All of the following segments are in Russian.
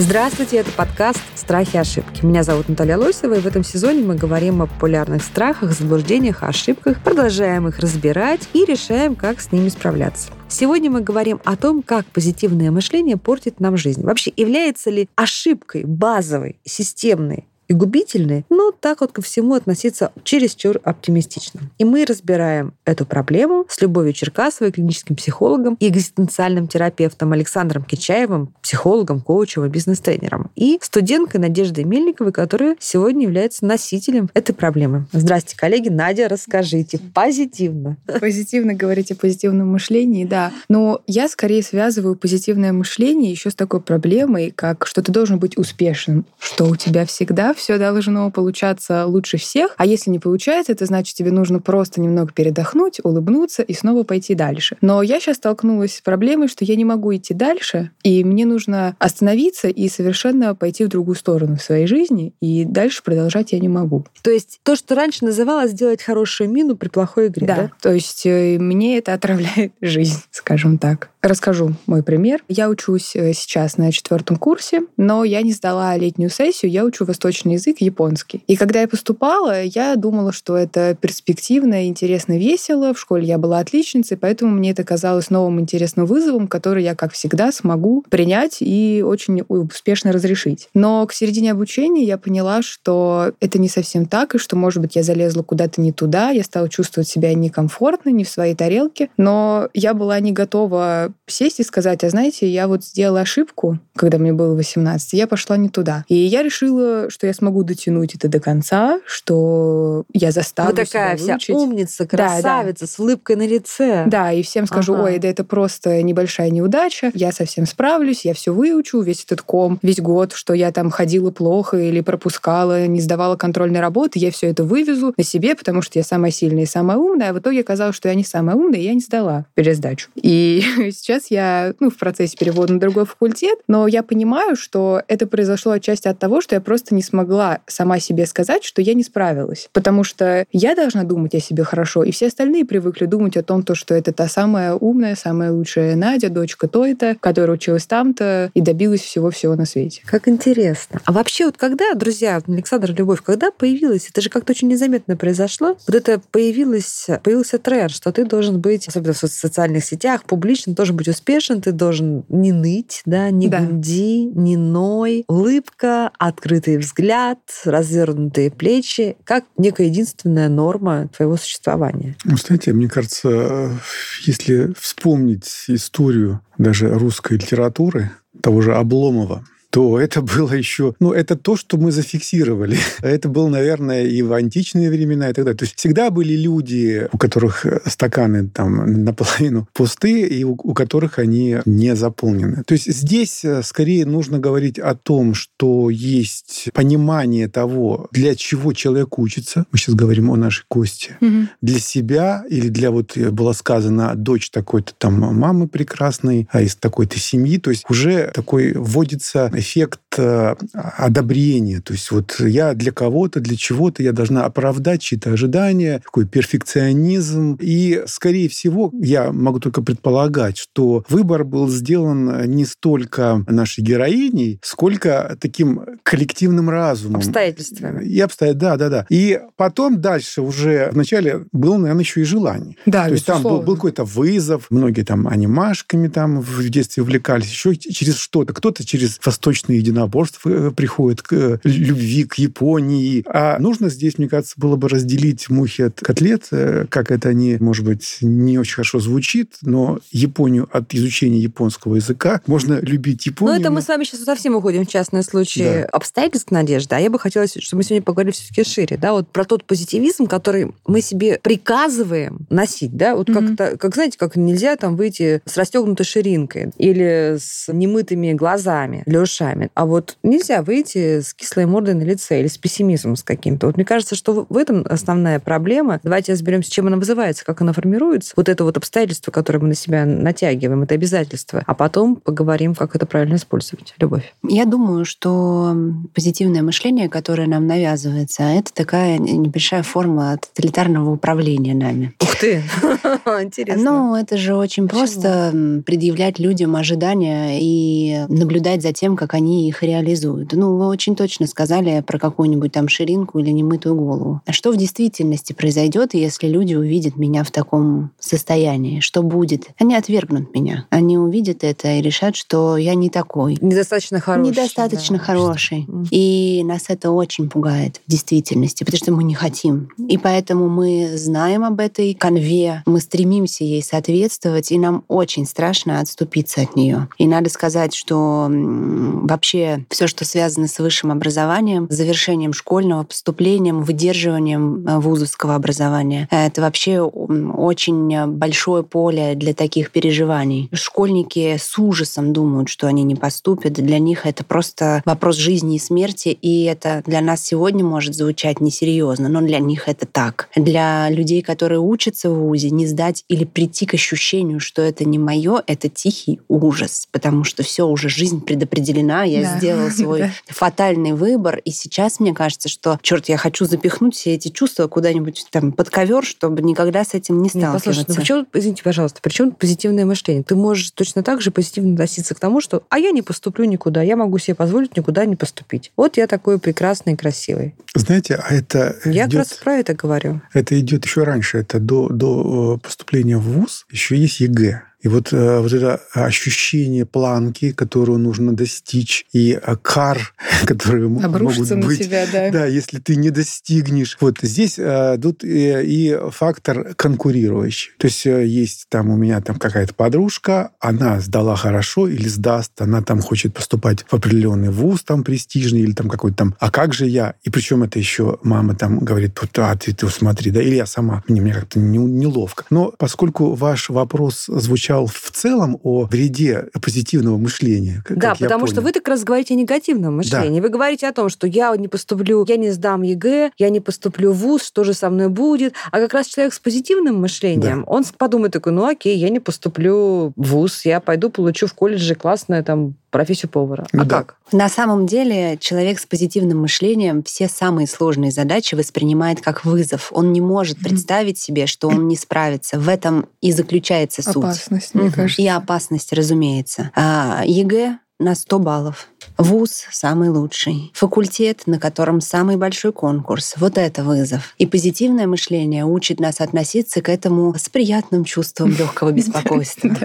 Здравствуйте, это подкаст «Страхи и ошибки». Меня зовут Наталья Лосева, и в этом сезоне мы говорим о популярных страхах, заблуждениях, ошибках, продолжаем их разбирать и решаем, как с ними справляться. Сегодня мы говорим о том, как позитивное мышление портит нам жизнь. Вообще, является ли ошибкой базовой, системной и губительны, но так вот ко всему относиться чересчур оптимистично. И мы разбираем эту проблему с Любовью Черкасовой, клиническим психологом и экзистенциальным терапевтом Александром Кичаевым, психологом, коучем и бизнес-тренером, и студенткой Надеждой Мельниковой, которая сегодня является носителем этой проблемы. Здрасте, коллеги. Надя, расскажите позитивно. Позитивно говорить о позитивном мышлении, да. Но я скорее связываю позитивное мышление еще с такой проблемой, как что ты должен быть успешным, что у тебя всегда все должно получаться лучше всех, а если не получается, это значит, тебе нужно просто немного передохнуть, улыбнуться и снова пойти дальше. Но я сейчас столкнулась с проблемой, что я не могу идти дальше, и мне нужно остановиться и совершенно пойти в другую сторону в своей жизни, и дальше продолжать я не могу. То есть то, что раньше называлось сделать хорошую мину при плохой игре, да? да? То есть э, мне это отравляет жизнь, скажем так. Расскажу мой пример. Я учусь э, сейчас на четвертом курсе, но я не сдала летнюю сессию, я учу восточный язык японский. И когда я поступала, я думала, что это перспективно, интересно, весело. В школе я была отличницей, поэтому мне это казалось новым интересным вызовом, который я, как всегда, смогу принять и очень успешно разрешить. Но к середине обучения я поняла, что это не совсем так, и что, может быть, я залезла куда-то не туда, я стала чувствовать себя некомфортно, не в своей тарелке, но я была не готова сесть и сказать, а знаете, я вот сделала ошибку, когда мне было 18, я пошла не туда. И я решила, что я смогу дотянуть это до конца, что я заставлю Вы такая себя вся умница, красавица, да, да. с улыбкой на лице. Да, и всем скажу, ага. ой, да это просто небольшая неудача, я совсем справлюсь, я все выучу, весь этот ком, весь год, что я там ходила плохо или пропускала, не сдавала контрольной работы, я все это вывезу на себе, потому что я самая сильная и самая умная, а в итоге оказалось, что я не самая умная, и я не сдала пересдачу. И сейчас я ну, в процессе перевода на другой факультет, но я понимаю, что это произошло отчасти от того, что я просто не смогла сама себе сказать, что я не справилась. Потому что я должна думать о себе хорошо, и все остальные привыкли думать о том, то, что это та самая умная, самая лучшая Надя, дочка той-то, которая училась там-то и добилась всего-всего на свете. Как интересно. А вообще вот когда, друзья, Александр Любовь, когда появилась, это же как-то очень незаметно произошло, вот это появилось, появился тренд, что ты должен быть, особенно в социальных сетях, публично, должен быть успешен, ты должен не ныть, да, не да. гунди, не ной, улыбка, открытый взгляд, развернутые плечи, как некая единственная норма твоего существования. Ну, знаете, мне кажется, если вспомнить историю даже русской литературы, того же Обломова, то это было еще... Ну, это то, что мы зафиксировали. Это было, наверное, и в античные времена и так далее. То есть всегда были люди, у которых стаканы там наполовину пустые, и у, у которых они не заполнены. То есть здесь э, скорее нужно говорить о том, что есть понимание того, для чего человек учится. Мы сейчас говорим о нашей кости. Угу. Для себя или для, вот э, было сказано, дочь такой-то там мамы прекрасной, а из такой-то семьи. То есть уже такой вводится эффект одобрения. То есть вот я для кого-то, для чего-то я должна оправдать чьи-то ожидания, такой перфекционизм. И, скорее всего, я могу только предполагать, что выбор был сделан не столько нашей героиней, сколько таким коллективным разумом. Обстоятельствами. И обстоят, да, да, да. И потом дальше уже вначале было, наверное, еще и желание. Да, То есть там был, был какой-то вызов, многие там анимашками там в детстве увлекались, еще через что-то. Кто-то через восточный восточное единоборство э, приходит к э, любви к Японии. А нужно здесь, мне кажется, было бы разделить мухи от котлет, э, как это они, может быть, не очень хорошо звучит, но Японию от изучения японского языка можно любить Японию. Ну, это мы с вами сейчас совсем уходим в частные случаи да. обстоятельств, Надежда. А я бы хотела, чтобы мы сегодня поговорили все-таки шире, да, вот про тот позитивизм, который мы себе приказываем носить, да, вот mm-hmm. как-то, как знаете, как нельзя там выйти с расстегнутой ширинкой или с немытыми глазами, лежа ушами. А вот нельзя выйти с кислой мордой на лице или с пессимизмом с каким-то. Вот мне кажется, что в этом основная проблема. Давайте разберемся, чем она вызывается, как она формируется. Вот это вот обстоятельство, которое мы на себя натягиваем, это обязательство. А потом поговорим, как это правильно использовать. Любовь. Я думаю, что позитивное мышление, которое нам навязывается, это такая небольшая форма тоталитарного управления нами. Ух ты! Интересно. Ну, это же очень просто предъявлять людям ожидания и наблюдать за тем, как они их реализуют. Ну, вы очень точно сказали про какую-нибудь там ширинку или немытую голову. А что в действительности произойдет, если люди увидят меня в таком состоянии? Что будет? Они отвергнут меня. Они увидят это и решат, что я не такой. Недостаточно хороший. Недостаточно да. хороший. И нас это очень пугает в действительности, потому что мы не хотим. И поэтому мы знаем об этой конве, мы стремимся ей соответствовать, и нам очень страшно отступиться от нее. И надо сказать, что вообще все, что связано с высшим образованием, завершением школьного, поступлением, выдерживанием э, вузовского образования, это вообще очень большое поле для таких переживаний. Школьники с ужасом думают, что они не поступят. Для них это просто вопрос жизни и смерти, и это для нас сегодня может звучать несерьезно, но для них это так. Для людей, которые учатся в ВУЗе, не сдать или прийти к ощущению, что это не мое, это тихий ужас, потому что все уже жизнь предопределена, я да. Сделала свой фатальный выбор, и сейчас мне кажется, что, черт, я хочу запихнуть все эти чувства куда-нибудь там под ковер, чтобы никогда с этим не сталкиваться. Послушай, ну почему, извините, пожалуйста, причем позитивное мышление? Ты можешь точно так же позитивно относиться к тому, что а я не поступлю никуда, я могу себе позволить никуда не поступить. Вот я такой прекрасный и красивый. Знаете, а это Я идет, как раз про это говорю. Это идет еще раньше, это до, до э, поступления в ВУЗ, еще есть ЕГЭ. И вот, э, вот это ощущение планки, которую нужно достичь, и э, кар, которые Обрушится могут быть. на тебя, да. Да, если ты не достигнешь. Вот здесь э, тут и, фактор конкурирующий. То есть есть там у меня там какая-то подружка, она сдала хорошо или сдаст, она там хочет поступать в определенный вуз там престижный или там какой-то там, а как же я? И причем это еще мама там говорит, вот, а ты, ты смотри, да, или я сама, мне, мне как-то неловко. Но поскольку ваш вопрос звучал звучал в целом о вреде позитивного мышления. Как, да, как потому что вы так раз говорите о негативном мышлении. Да. Вы говорите о том, что я не поступлю, я не сдам ЕГЭ, я не поступлю в ВУЗ, что же со мной будет. А как раз человек с позитивным мышлением, да. он подумает такой, ну окей, я не поступлю в ВУЗ, я пойду получу в колледже классное там профессию повара. А да. как? На самом деле человек с позитивным мышлением все самые сложные задачи воспринимает как вызов. Он не может представить себе, что он не справится. В этом и заключается суть. Опасность, мне кажется. И опасность, разумеется. А ЕГЭ на 100 баллов. Вуз самый лучший. Факультет, на котором самый большой конкурс. Вот это вызов. И позитивное мышление учит нас относиться к этому с приятным чувством легкого беспокойства.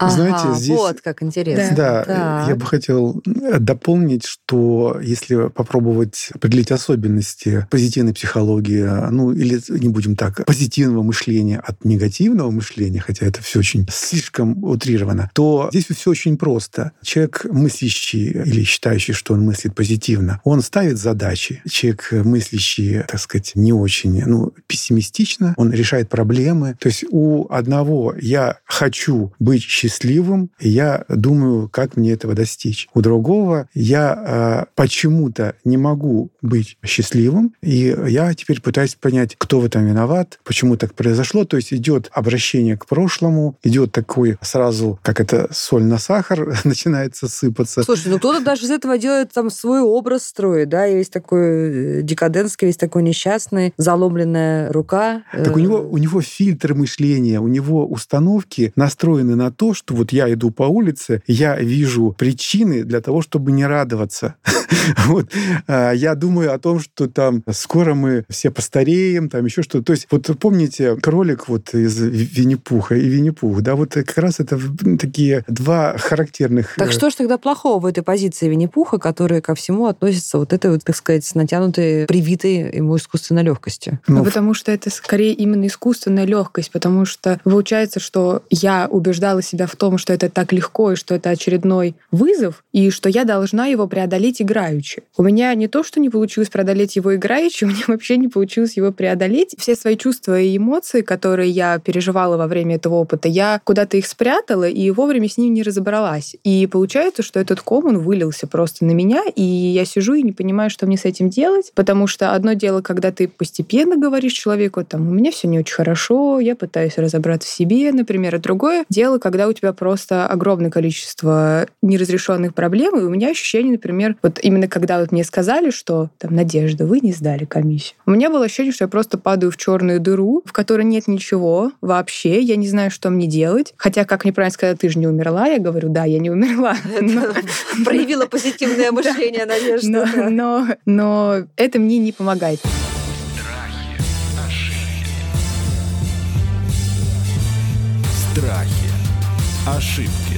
Знаете, здесь... Вот как интересно. Да, я бы хотел э, дополнить, что если попробовать определить особенности позитивной психологии, ну или не будем так, позитивного мышления от негативного мышления, хотя это все очень слишком утрировано, то здесь все очень просто. Человек мыслящий или считающий, что он мыслит позитивно, он ставит задачи. Человек мыслящий, так сказать, не очень, ну, пессимистично, он решает проблемы. То есть у одного я хочу быть счастливым, я думаю, как мне этого достичь. У другого я э, почему-то не могу быть счастливым, и я теперь пытаюсь понять, кто в этом виноват, почему так произошло. То есть идет обращение к прошлому, идет такой сразу, как это соль на сахар начинается сыпаться. Слушай, ну кто-то даже из этого делает там свой образ строит, да, есть такой э, декадентский, есть такой несчастный, заломленная рука. Так у него, у него фильтр мышления, у него установки настроены на то, что вот я иду по улице, я вижу причины для того, чтобы не радоваться. вот. А, я думаю о том, что там скоро мы все постареем, там еще что-то. То есть вот помните кролик вот из Винни-Пуха и Винни-Пух, да, вот как раз это такие два характерных... Так э, что ж тогда плохого в этой позиции Винни-Пуха, которая ко всему относится вот этой вот, так сказать, натянутой, привитой ему искусственной легкостью? Ну, ну, потому что это скорее именно искусственная легкость, потому что получается, что я убеждала себя в том, что это так легко, и что это очередной вызов, и что я должна его преодолеть играючи. У меня не то, что не получилось преодолеть его играючи, у меня вообще не получилось его преодолеть. Все свои чувства и эмоции, которые я переживала во время этого опыта, я куда-то их спрятала и вовремя с ним не разобралась. И получается, что этот ком, он вылился просто на меня, и я сижу и не понимаю, что мне с этим делать, потому что одно дело, когда ты постепенно говоришь человеку, там, у меня все не очень хорошо, я пытаюсь разобраться в себе, например, а другое дело, когда у тебя просто огромное количество неразрешенных проблем, и у меня ощущение, например, вот именно когда вот мне сказали, что, там, Надежда, вы не сдали комиссию, у меня было ощущение, что я просто падаю в черную дыру, в которой нет ничего вообще, я не знаю, что мне делать, хотя, как мне правильно сказать, ты же не умерла, я говорю, да, я не умерла. Проявила позитивное мышление, Надежда. Но, но это мне не помогает. Страхи, ошибки.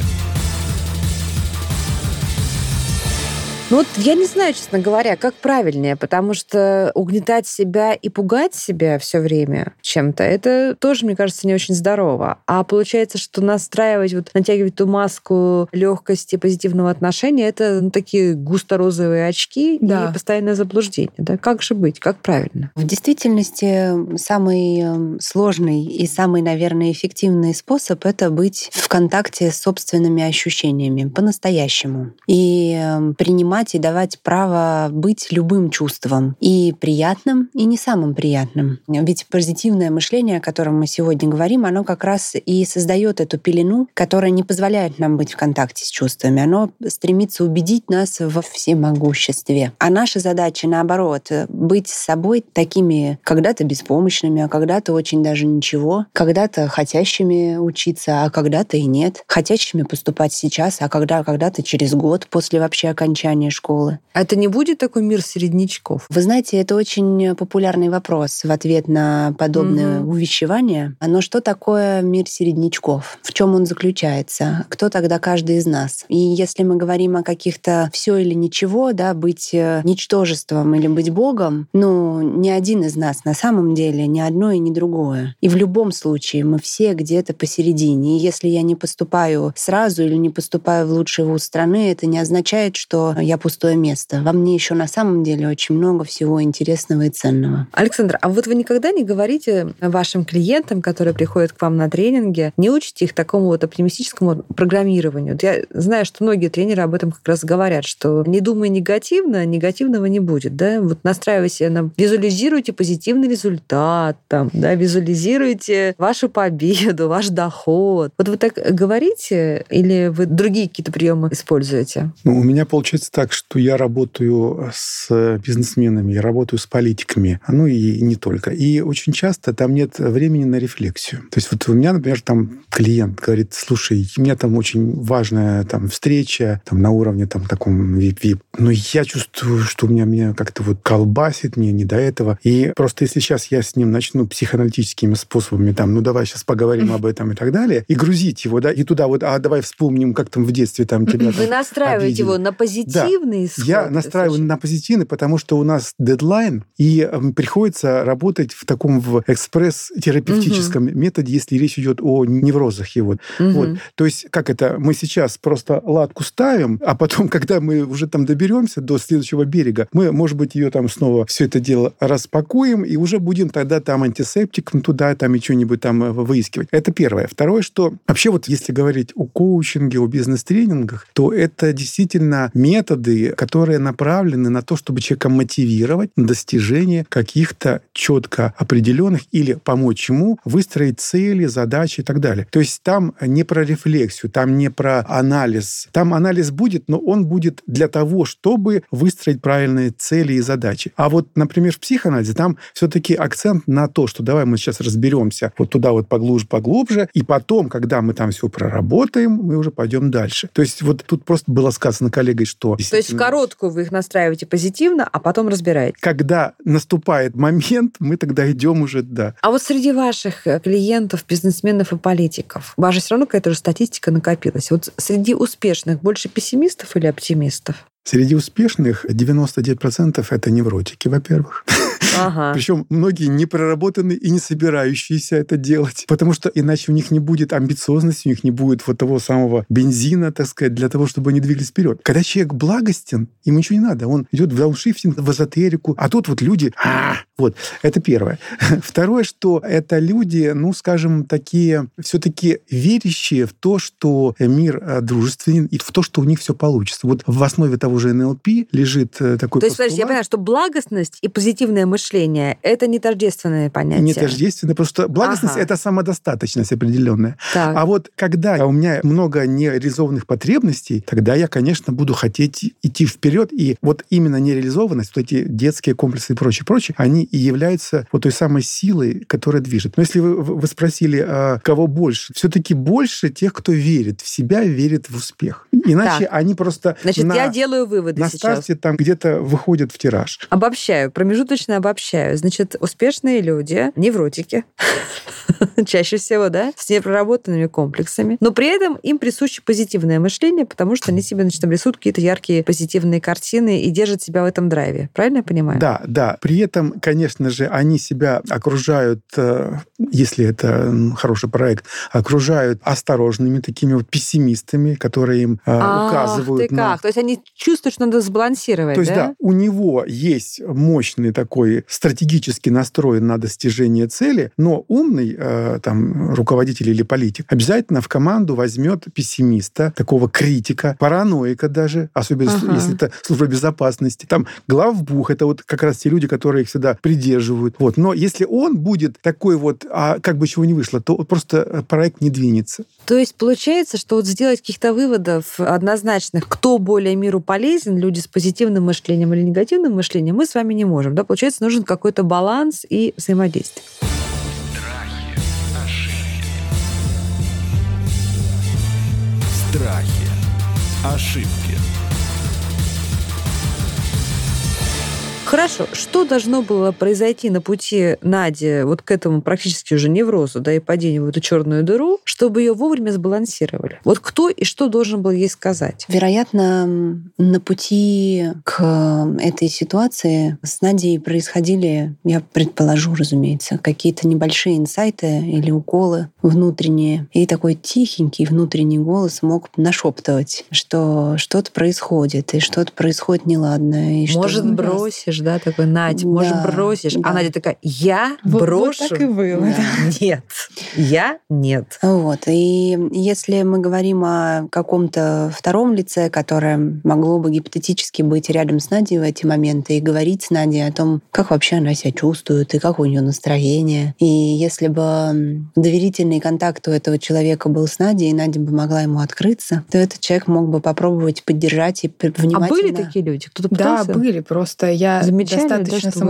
Ну вот я не знаю, честно говоря, как правильнее, потому что угнетать себя и пугать себя все время чем-то, это тоже, мне кажется, не очень здорово. А получается, что настраивать, вот натягивать ту маску легкости, позитивного отношения, это ну, такие густо-розовые очки да. и постоянное заблуждение. Да? Как же быть? Как правильно? В действительности самый сложный и самый, наверное, эффективный способ — это быть в контакте с собственными ощущениями по-настоящему и принимать принимать и давать право быть любым чувством. И приятным, и не самым приятным. Ведь позитивное мышление, о котором мы сегодня говорим, оно как раз и создает эту пелену, которая не позволяет нам быть в контакте с чувствами. Оно стремится убедить нас во всемогуществе. А наша задача, наоборот, быть собой такими когда-то беспомощными, а когда-то очень даже ничего, когда-то хотящими учиться, а когда-то и нет, хотящими поступать сейчас, а когда когда-то через год после вообще окончания школы. А это не будет такой мир середнячков? Вы знаете, это очень популярный вопрос в ответ на подобное угу. увещевание. Оно что такое мир середнячков? В чем он заключается? Кто тогда каждый из нас? И если мы говорим о каких-то все или ничего, да, быть э, ничтожеством или быть Богом, ну, ни один из нас на самом деле, ни одно и ни другое. И в любом случае мы все где-то посередине. И если я не поступаю сразу или не поступаю в лучший вуз страны, это не означает, что я пустое место. Во мне еще на самом деле очень много всего интересного и ценного. Александр, а вот вы никогда не говорите вашим клиентам, которые приходят к вам на тренинги, не учите их такому вот оптимистическому программированию? Вот я знаю, что многие тренеры об этом как раз говорят, что не думай негативно, негативного не будет, да? Вот настраивайся на... Визуализируйте позитивный результат, там, да, визуализируйте вашу победу, ваш доход. Вот вы так говорите или вы другие какие-то приемы используете? Ну, у меня получается так, что я работаю с бизнесменами, я работаю с политиками, ну и не только. И очень часто там нет времени на рефлексию. То есть вот у меня, например, там клиент говорит, слушай, у меня там очень важная там встреча там на уровне там таком VIP-VIP, но я чувствую, что у меня меня как-то вот колбасит, мне не до этого. И просто если сейчас я с ним начну психоаналитическими способами там, ну давай сейчас поговорим об этом и так далее, и грузить его, да, и туда вот, а давай вспомним, как там в детстве там тебя Вы настраиваете обидели. его на позитив, позитивный исход. Я настраиваю на позитивный, потому что у нас дедлайн, и эм, приходится работать в таком в экспресс-терапевтическом угу. методе, если речь идет о неврозах его. Угу. Вот. То есть, как это, мы сейчас просто ладку ставим, а потом, когда мы уже там доберемся до следующего берега, мы, может быть, ее там снова все это дело распакуем, и уже будем тогда там антисептиком туда там и что-нибудь там э, выискивать. Это первое. Второе, что вообще вот если говорить о коучинге, о бизнес-тренингах, то это действительно метод, методы, которые направлены на то, чтобы человека мотивировать на достижение каких-то четко определенных или помочь ему выстроить цели, задачи и так далее. То есть там не про рефлексию, там не про анализ. Там анализ будет, но он будет для того, чтобы выстроить правильные цели и задачи. А вот, например, в психоанализе там все-таки акцент на то, что давай мы сейчас разберемся вот туда вот поглубже, поглубже, и потом, когда мы там все проработаем, мы уже пойдем дальше. То есть вот тут просто было сказано коллегой, что то есть в короткую вы их настраиваете позитивно, а потом разбираете. Когда наступает момент, мы тогда идем уже, да. А вот среди ваших э, клиентов, бизнесменов и политиков, ваша все равно какая-то же статистика накопилась. Вот среди успешных больше пессимистов или оптимистов? Среди успешных 99% это невротики, во-первых. Ага. Причем многие не проработанные и не собирающиеся это делать, потому что иначе у них не будет амбициозности, у них не будет вот того самого бензина, так сказать, для того, чтобы они двигались вперед. Когда человек благостен, ему ничего не надо, он идет в дауншифтинг, в эзотерику, а тут вот люди... «А!» вот, это первое. Второе, что это люди, ну, скажем, такие все-таки верящие в то, что мир э, дружественен и в то, что у них все получится. Вот в основе того же НЛП лежит э, такой То есть, подожди, я понимаю, что благостность и позитивное мышление — это не тождественные понятия. Не тождественные, потому что благостность Ага. это самодостаточность определенная. Так. А вот когда у меня много нереализованных потребностей, тогда я, конечно, буду хотеть идти вперед. И вот именно нереализованность, вот эти детские комплексы и прочее, прочее, они и являются вот той самой силой, которая движет. Но если вы, вы спросили, а кого больше, все-таки больше тех, кто верит в себя, верит в успех. Иначе Так. они просто Значит, на, я делаю выводы на сейчас. старте там где-то выходят в тираж. Обобщаю, промежуточно обобщаю. Значит, успешные люди, невротики, чаще всего, да, с непроработанными комплексами, но при этом им присуще позитивное мышление, потому что они себе, значит, там рисуют какие-то яркие позитивные картины и держат себя в этом драйве. Правильно я понимаю? Да, да. При этом, конечно же, они себя окружают, э, если это хороший проект, окружают осторожными такими вот пессимистами, которые им Ах, указывают ты на... как? То есть они чувствуют, что надо сбалансировать, То есть, да? да, у него есть мощный такой стратегический настрой на достижение цели, но умный э, там руководитель или политик обязательно в команду возьмет пессимиста, такого критика, параноика даже, особенно если- Ага. если это служба безопасности. Там главбух, это вот как раз те люди, которые их всегда придерживают. Вот. Но если он будет такой вот, а как бы чего не вышло, то просто э, проект не двинется. То есть получается, что вот сделать каких-то выводов однозначных, кто более миру полезен, люди с позитивным мышлением или негативным мышлением, мы с вами не можем. Да? Получается, нужен какой-то баланс и взаимодействие. Страхи. Ошибки. Хорошо, что должно было произойти на пути Нади вот к этому практически уже неврозу, да, и падению в эту черную дыру, чтобы ее вовремя сбалансировали? Вот кто и что должен был ей сказать? Вероятно, на пути к этой ситуации с Надей происходили, я предположу, разумеется, какие-то небольшие инсайты или уколы внутренние. И такой тихенький внутренний голос мог нашептывать, что что-то происходит, и что-то происходит неладное. И что Может, ужасно. бросишь, да, такой, Надь, может, Да, бросишь? да. А Надя такая, я Вот- вот брошу? так и было, Да. Нет, я нет. Вот. И если мы говорим о каком-то втором лице, которое могло бы гипотетически быть рядом с Надей в эти моменты и говорить с Надей о том, как вообще она себя чувствует и как у нее настроение. И если бы доверительный контакт у этого человека был с Надей, и Надя бы могла ему открыться, то этот человек мог бы попробовать поддержать и п- А внимательно... были такие люди? Кто-то Да, пытался? были. Просто я Замечали, да,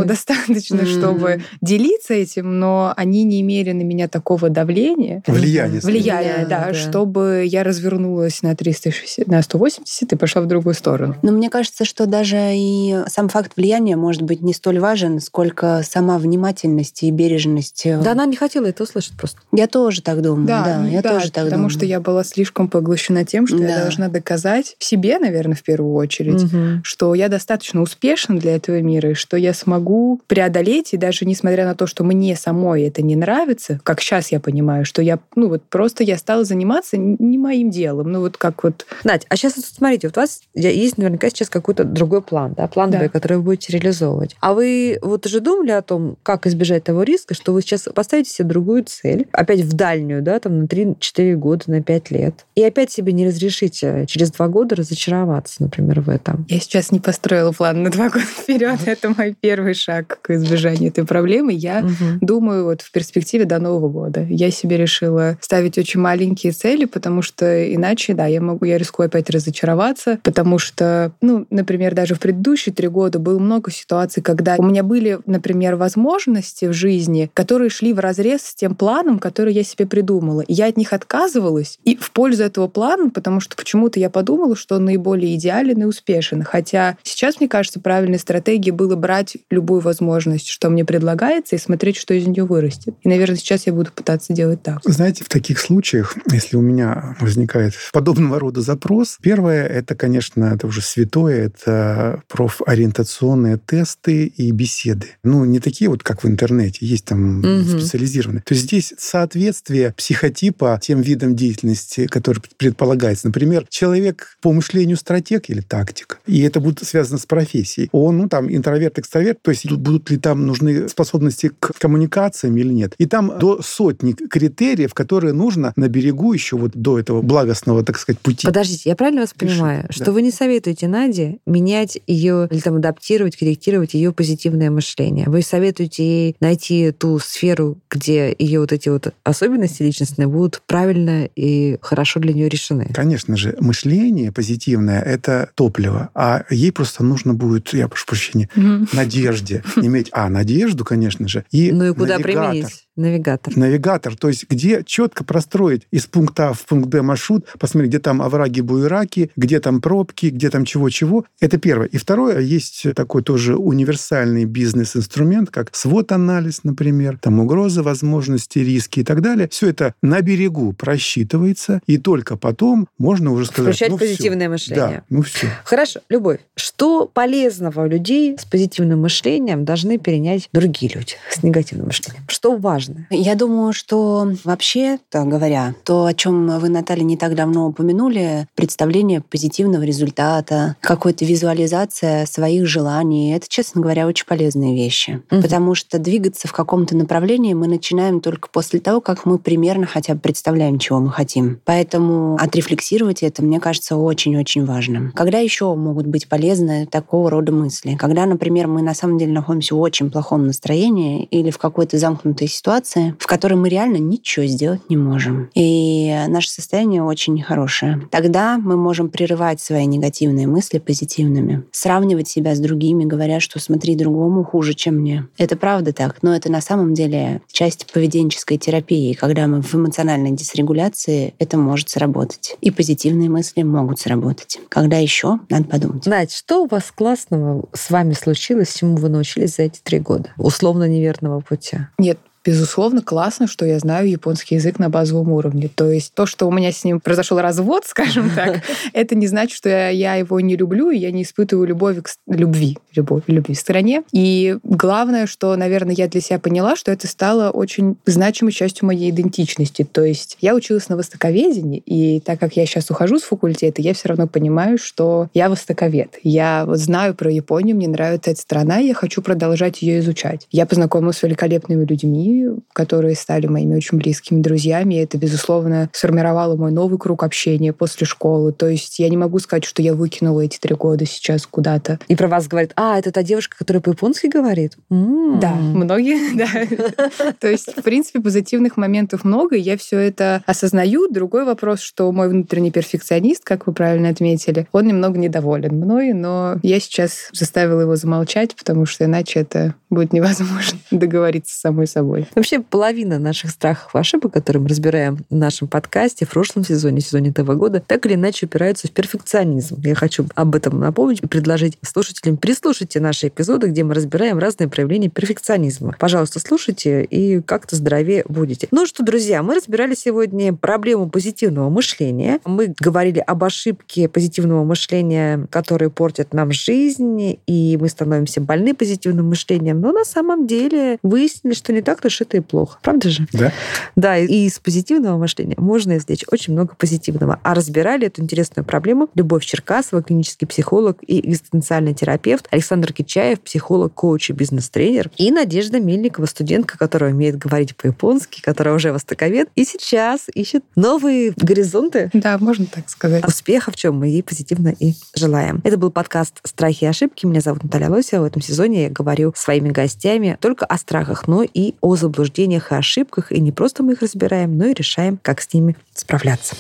достаточно что вы- чтобы делиться этим, но они не имели на меня такого давления. Влияние. Влияние, Да, да, да. чтобы я развернулась на 360, на 180 и пошла в другую сторону. Но мне кажется, что даже и сам факт влияния может быть не столь важен, сколько сама внимательность и бережность. Да, она не хотела это услышать просто. Я тоже так думаю. Да, ну я тоже так потому думаю. что я была слишком поглощена тем, что я Да. должна доказать себе, наверное, в первую очередь, Мгм. что я достаточно успешна для этого мира, и что я смогу преодолеть, и даже несмотря на то, что мне самой это не нравится, как сейчас я понимаю, что я, ну вот просто я стала заниматься не моим делом, ну вот как вот... Надь, а сейчас вот смотрите, вот у вас есть наверняка сейчас какой-то другой план, да, план Да. Б, который вы будете реализовывать. А вы вот уже думали о том, как избежать того риска, что вы сейчас поставите себе другую цель, опять в дальнюю, да, там на 3-4 года, на 5 лет, и опять себе не разрешите через два года разочароваться, например, в этом. Я сейчас не построила план на два года вперед. Это мой первый шаг к избежанию этой проблемы. Я Мгм. Думаю, вот в перспективе до Нового года. Я себе решила ставить очень маленькие цели, потому что иначе, да, я могу, я рискую опять разочароваться, потому что, ну, например, даже в предыдущие три года было много ситуаций, когда у меня были, например, возможности в жизни, которые шли в разрез с тем планом, который я себе придумала. И я от них отказывалась и в пользу этого плана, потому что почему-то я подумала, что он наиболее идеален и успешен. Хотя сейчас, мне кажется, правильной стратегией стратегии было брать любую возможность, что мне предлагается, и смотреть, что из нее вырастет. И, наверное, сейчас я буду пытаться делать так. Знаете, в таких случаях, если у меня возникает подобного рода запрос, первое, это, конечно, это уже святое, это профориентационные тесты и беседы. Ну, не такие вот, как в интернете, есть там угу. специализированные. То есть здесь соответствие психотипа тем видам деятельности, которые предполагается. Например, человек по мышлению стратег или тактик, и это будет связано с профессией. Он, ну, там, интроверт, экстраверт, то есть будут ли там нужны способности к коммуникациям или нет. И там до сотни критериев, которые нужно на берегу еще вот до этого благостного, так сказать, пути. Подождите, я правильно вас Пиши. понимаю, что да. вы не советуете Наде менять ее или там адаптировать, корректировать ее позитивное мышление? Вы советуете ей найти ту сферу, где ее вот эти вот особенности личностные будут правильно и хорошо для нее решены? Конечно же, мышление позитивное — это топливо, а ей просто нужно будет, я прошу прощения, надежде. Иметь, а, надежду, конечно же, и Ну и куда применить? Навигатор. Навигатор, то есть где четко простроить из пункта А в пункт Б маршрут, посмотреть, где там овраги, буераки, где там пробки, где там чего-чего. Это первое. И второе, есть такой тоже универсальный бизнес-инструмент, как свод-анализ, например, там угрозы, возможности, риски и так далее. Все это на берегу просчитывается, и только потом можно уже сказать... Включать ну, позитивное все. мышление. Да, ну все. Хорошо. Любовь, что полезного у людей с позитивным мышлением должны перенять другие люди с негативным мышлением? Что важно? Важно? Я думаю, что вообще, то говоря, то, о чем вы, Наталья, не так давно упомянули, представление позитивного результата, какая-то визуализация своих желаний, это, честно говоря, очень полезные вещи. Угу. Потому что двигаться в каком-то направлении мы начинаем только после того, как мы примерно хотя бы представляем, чего мы хотим. Поэтому отрефлексировать это, мне кажется, очень-очень важным. Когда еще могут быть полезны такого рода мысли? Когда, например, мы на самом деле находимся в очень плохом настроении или в какой-то замкнутой ситуации, ситуация, в которой мы реально ничего сделать не можем. И наше состояние очень нехорошее. Тогда мы можем прерывать свои негативные мысли позитивными, сравнивать себя с другими, говоря, что смотри, другому хуже, чем мне. Это правда так, но это на самом деле часть поведенческой терапии. Когда мы в эмоциональной дисрегуляции, это может сработать. И позитивные мысли могут сработать. Когда еще, надо подумать. Надь, что у вас классного с вами случилось, чему вы научились за эти три года? Условно неверного пути. Нет, Безусловно, классно, что я знаю японский язык на базовом уровне. То есть то, что у меня с ним произошел развод, скажем так, это не значит, что я его не люблю, и я не испытываю любовь к любви, любовь, любви к стране. И главное, что, наверное, я для себя поняла, что это стало очень значимой частью моей идентичности. То есть я училась на востоковедении, и так как я сейчас ухожу с факультета, я все равно понимаю, что я востоковед. Я вот знаю про Японию, мне нравится эта страна, и я хочу продолжать ее изучать. Я познакомилась с великолепными людьми, которые стали моими очень близкими друзьями. И это, безусловно, сформировало мой новый круг общения после школы. То есть я не могу сказать, что я выкинула эти три года сейчас куда-то. И про вас говорят, а, это та девушка, которая по-японски говорит? Да, многие, да. То есть, в принципе, позитивных моментов много, и я все это осознаю. Другой вопрос, что мой внутренний перфекционист, как вы правильно отметили, он немного недоволен мной, но я сейчас заставила его замолчать, потому что иначе это будет невозможно договориться с самой собой. Вообще половина наших страхов и ошибок, которые мы разбираем в нашем подкасте в прошлом сезоне, сезоне этого года, так или иначе упираются в перфекционизм. Я хочу об этом напомнить и предложить слушателям прислушайте наши эпизоды, где мы разбираем разные проявления перфекционизма. Пожалуйста, слушайте и как-то здоровее будете. Ну что, друзья, мы разбирали сегодня проблему позитивного мышления. Мы говорили об ошибке позитивного мышления, которые портят нам жизнь, и мы становимся больны позитивным мышлением. Но на самом деле выяснили, что не так-то уж это и плохо. Правда же? Да. Да, и из позитивного мышления можно извлечь очень много позитивного. А разбирали эту интересную проблему Любовь Черкасова, клинический психолог и экзистенциальный терапевт, Александр Кичаев, психолог, коуч и бизнес-тренер, и Надежда Мельникова, студентка, которая умеет говорить по-японски, которая уже востоковед, и сейчас ищет новые горизонты. Да, можно так сказать. Успеха, в чем мы ей позитивно и желаем. Это был подкаст «Страхи и ошибки». Меня зовут Наталья Лосева. В этом сезоне я говорю своими гостями только о страхах, но и о заблуждениях и ошибках, и не просто мы их разбираем, но и решаем, как с ними справляться.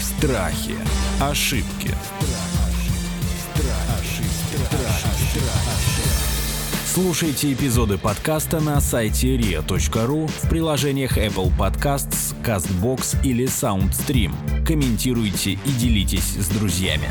Страхи, ошибки. Слушайте эпизоды подкаста на сайте ria.ru в приложениях Apple Podcasts, CastBox или SoundStream. Комментируйте и делитесь с друзьями.